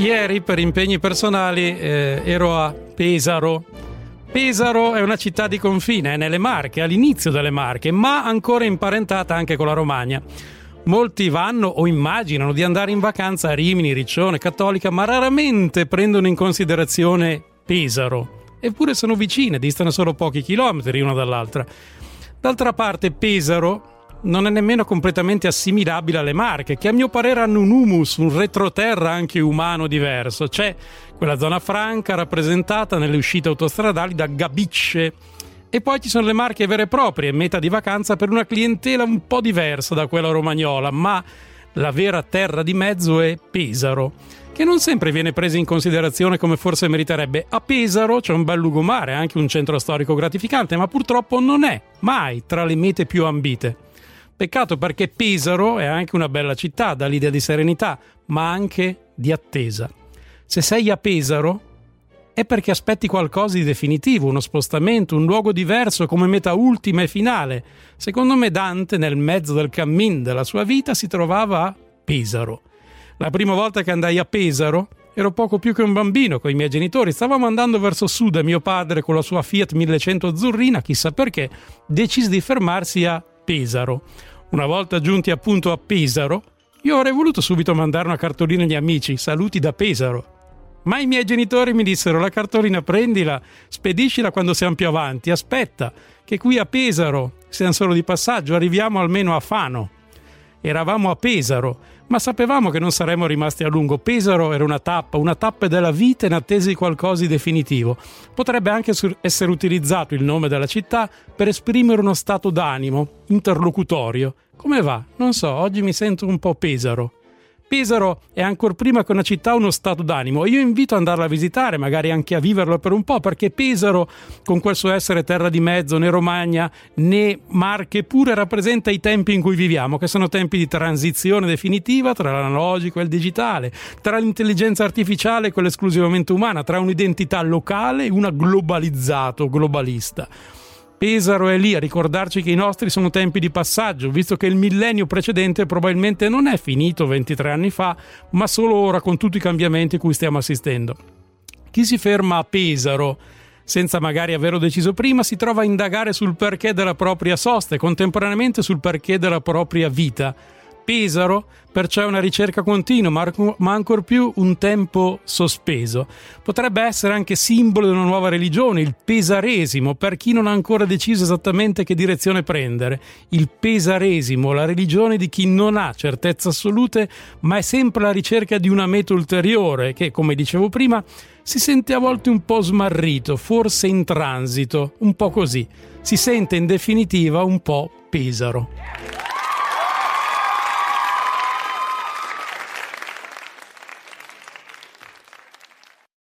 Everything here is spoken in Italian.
Ieri per impegni personali eh, ero a Pesaro. Pesaro è una città di confine, è nelle Marche, all'inizio delle Marche, ma ancora imparentata anche con la Romagna. Molti vanno o immaginano di andare in vacanza a Rimini, Riccione, Cattolica, ma raramente prendono in considerazione Pesaro. Eppure sono vicine, distano solo pochi chilometri una dall'altra. D'altra parte, Pesaro non è nemmeno completamente assimilabile alle Marche, che a mio parere hanno un humus, un retroterra anche umano diverso. C'è quella zona franca rappresentata nelle uscite autostradali da gabicce. E poi ci sono le Marche vere e proprie, meta di vacanza per una clientela un po' diversa da quella romagnola, ma la vera terra di mezzo è Pesaro, che non sempre viene presa in considerazione come forse meriterebbe. A Pesaro c'è un bel lugomare, anche un centro storico gratificante, ma purtroppo non è mai tra le mete più ambite. Peccato perché Pesaro è anche una bella città, dà l'idea di serenità, ma anche di attesa. Se sei a Pesaro è perché aspetti qualcosa di definitivo, uno spostamento, un luogo diverso come meta ultima e finale. Secondo me Dante, nel mezzo del cammin della sua vita, si trovava a Pesaro. La prima volta che andai a Pesaro ero poco più che un bambino con i miei genitori. Stavamo andando verso sud e mio padre, con la sua Fiat 1100 azzurrina, chissà perché, decise di fermarsi a Pesaro. Una volta giunti appunto a Pesaro, io avrei voluto subito mandare una cartolina agli amici, saluti da Pesaro. Ma i miei genitori mi dissero la cartolina prendila, spediscila quando siamo più avanti, aspetta, che qui a Pesaro siamo solo di passaggio, arriviamo almeno a Fano. Eravamo a Pesaro, ma sapevamo che non saremmo rimasti a lungo. Pesaro era una tappa, una tappa della vita in attesa di qualcosa di definitivo. Potrebbe anche essere utilizzato il nome della città per esprimere uno stato d'animo interlocutorio. Come va? Non so, oggi mi sento un po' Pesaro. Pesaro è ancora prima che una città uno stato d'animo. Io invito ad andarla a visitare, magari anche a viverlo per un po', perché Pesaro, con quel suo essere terra di mezzo, né Romagna né Marche, pure rappresenta i tempi in cui viviamo, che sono tempi di transizione definitiva tra l'analogico e il digitale, tra l'intelligenza artificiale e quella esclusivamente umana, tra un'identità locale e una globalizzato, globalista. Pesaro è lì a ricordarci che i nostri sono tempi di passaggio, visto che il millennio precedente probabilmente non è finito 23 anni fa, ma solo ora con tutti i cambiamenti cui stiamo assistendo. Chi si ferma a Pesaro senza magari averlo deciso prima, si trova a indagare sul perché della propria sosta e contemporaneamente sul perché della propria vita Pesaro, perciò è una ricerca continua, ma, ancor più un tempo sospeso. Potrebbe essere anche simbolo di una nuova religione, il pesaresimo, per chi non ha ancora deciso esattamente che direzione prendere. Il pesaresimo, la religione di chi non ha certezze assolute, ma è sempre alla ricerca di una meta ulteriore, che, come dicevo prima, si sente a volte un po' smarrito, forse in transito, un po' così. Si sente in definitiva un po' pesaro.